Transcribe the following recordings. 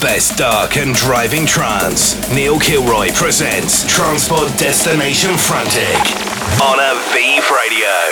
Best dark and driving trance. Neil Kilroy presents Tranceport Destination Frantic on Aviv Radio.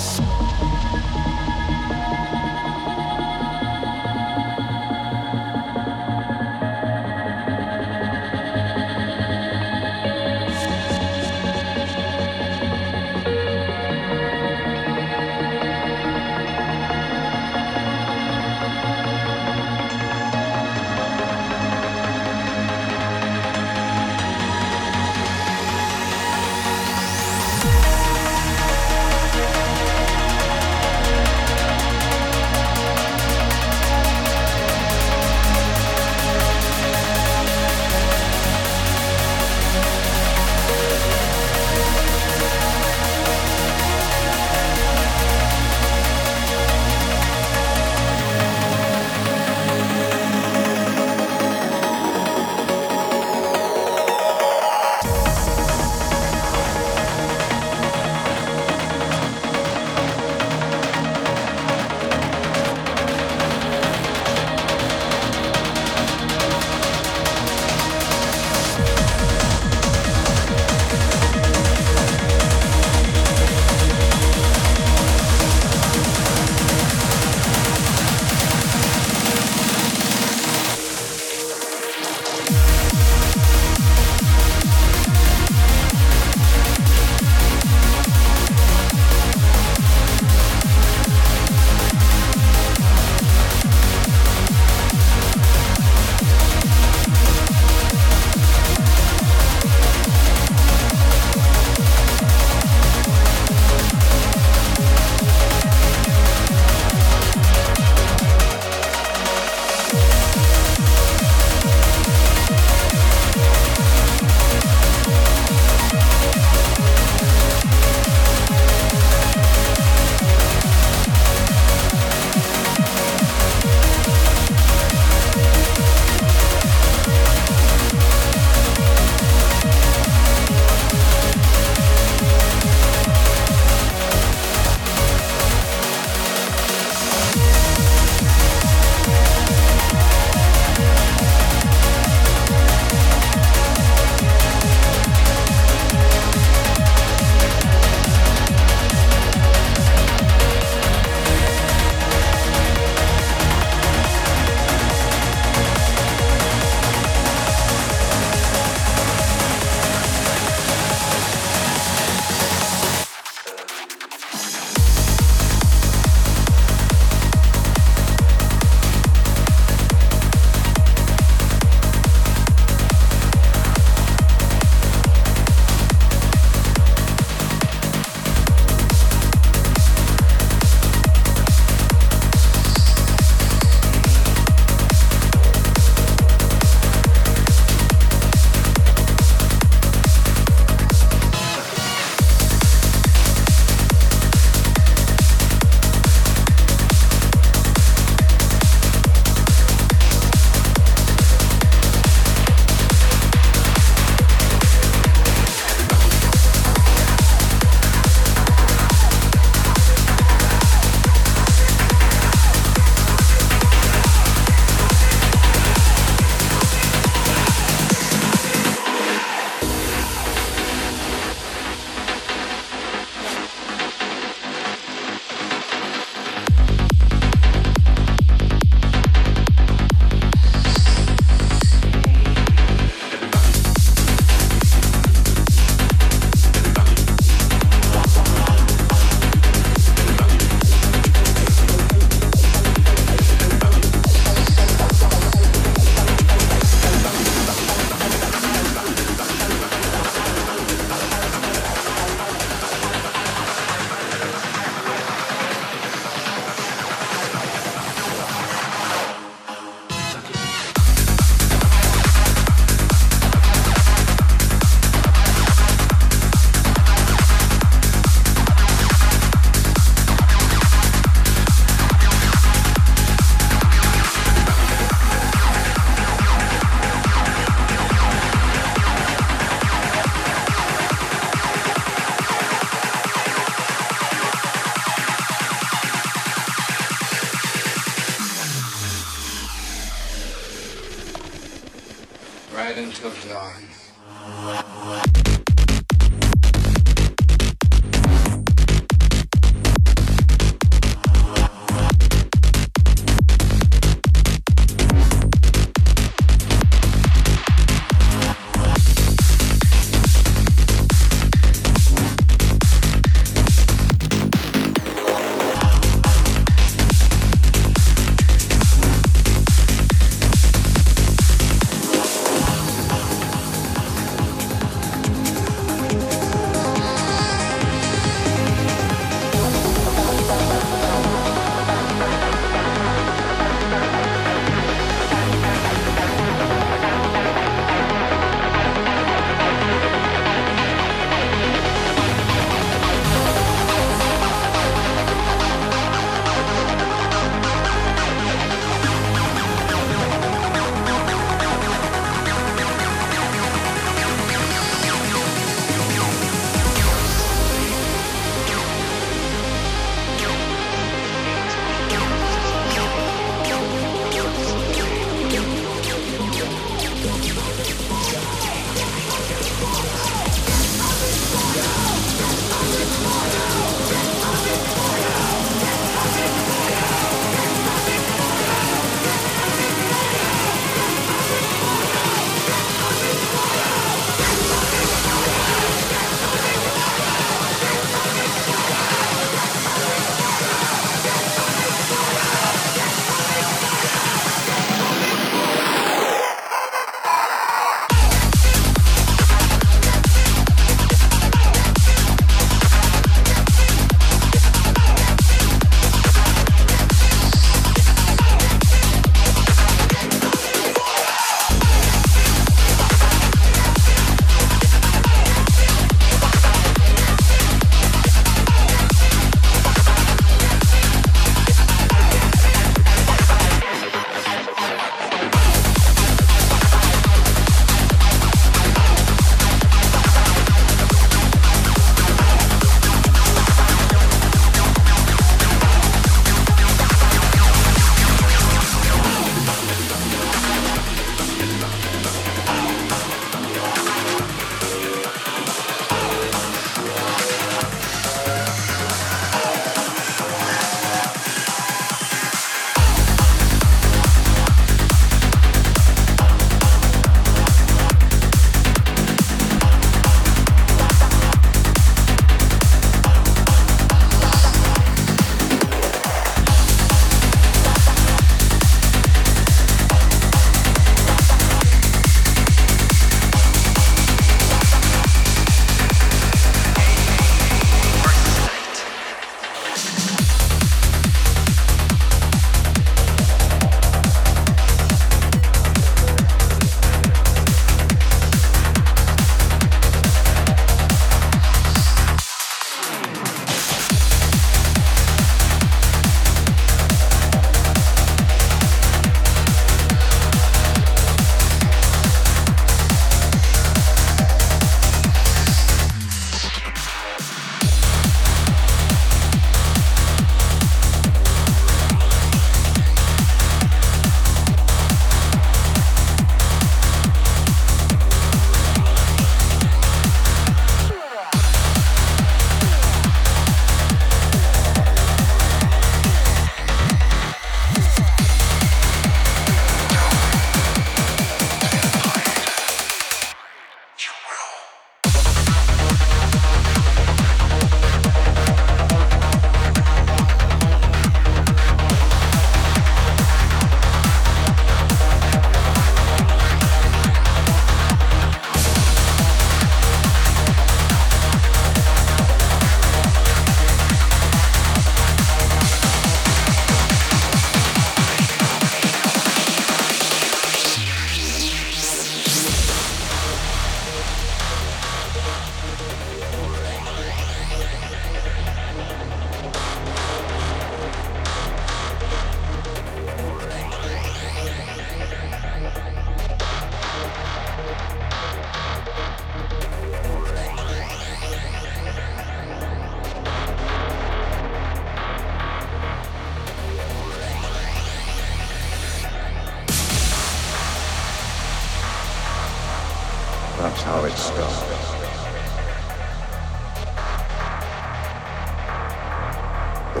The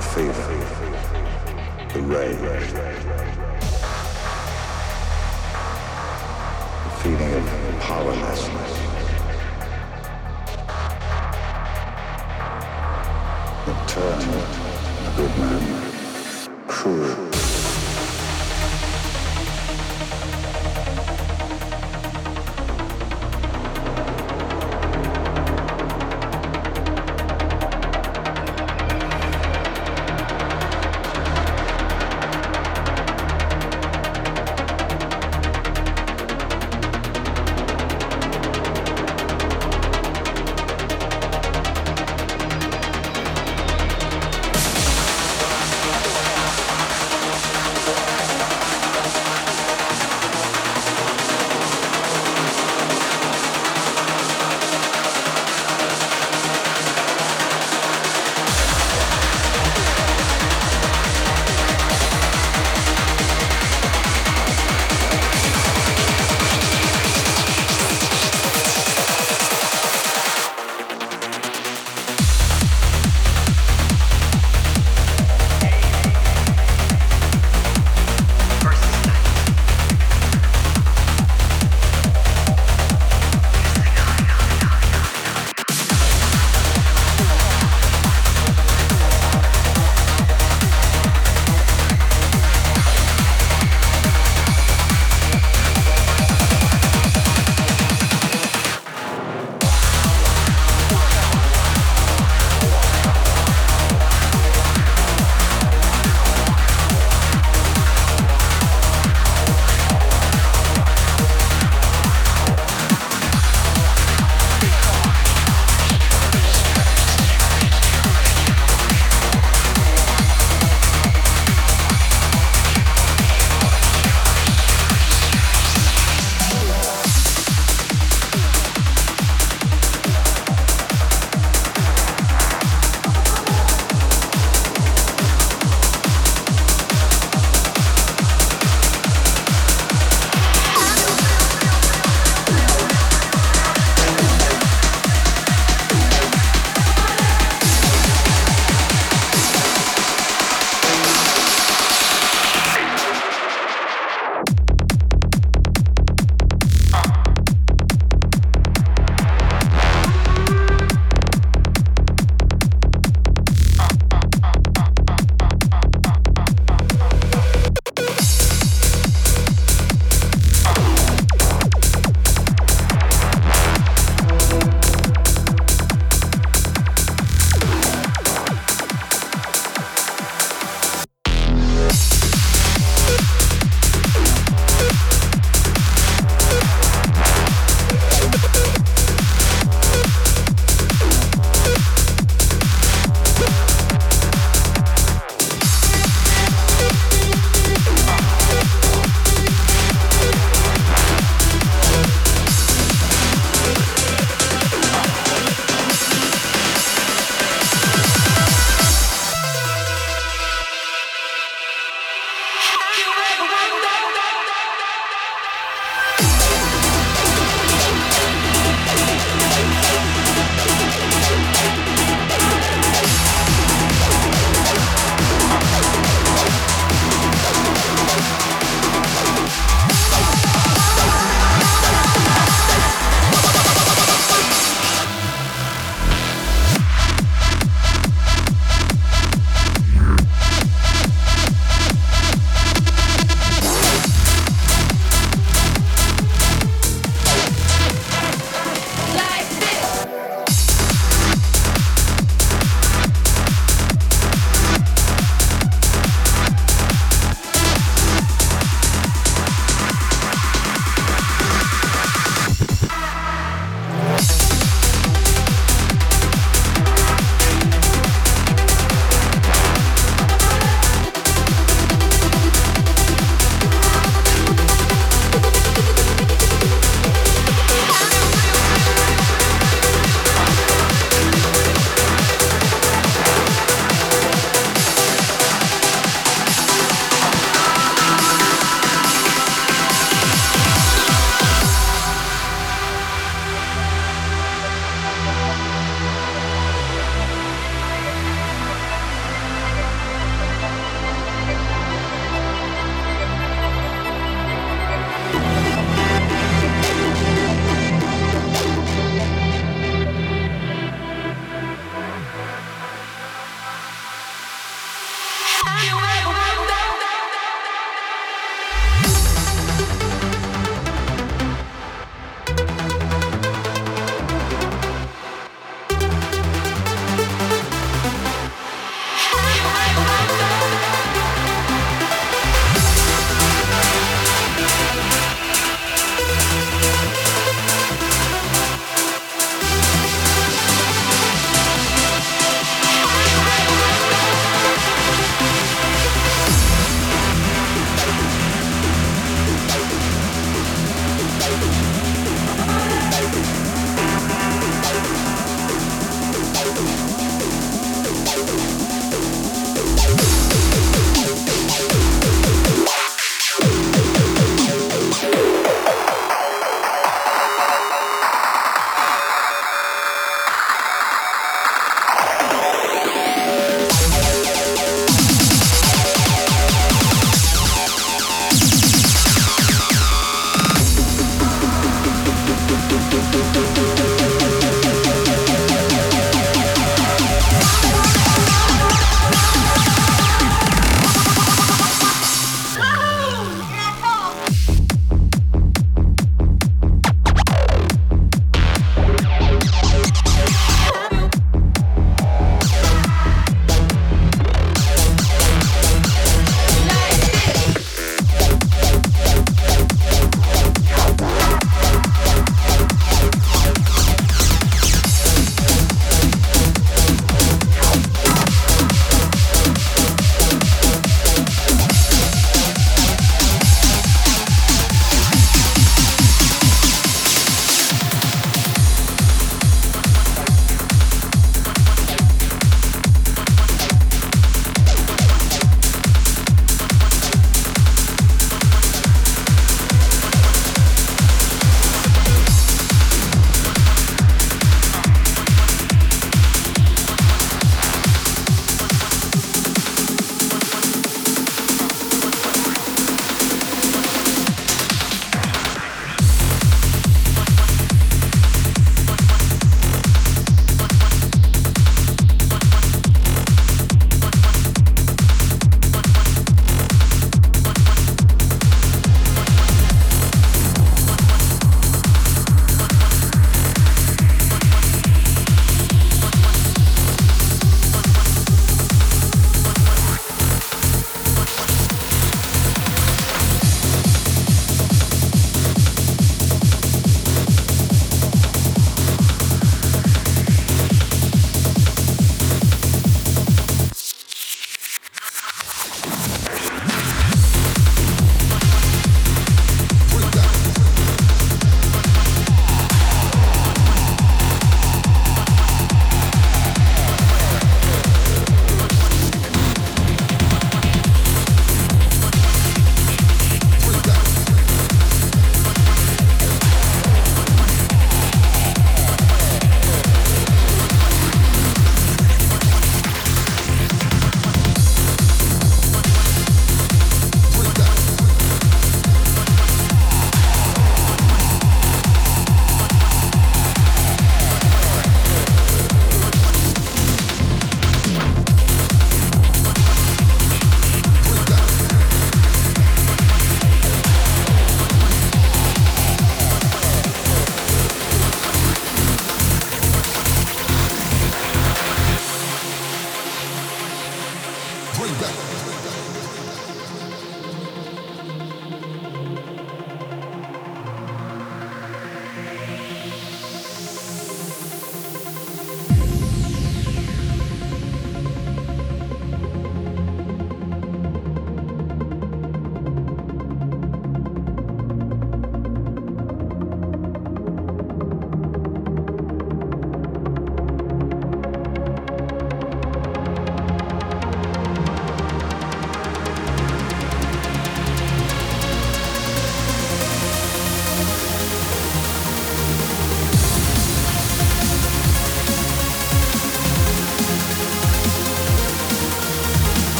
the rage, feeling of powerlessness. That turn a good man cruel.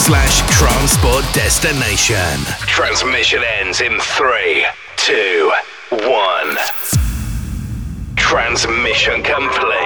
Slash Tranceport destination. Transmission ends in three, two, one. Transmission complete.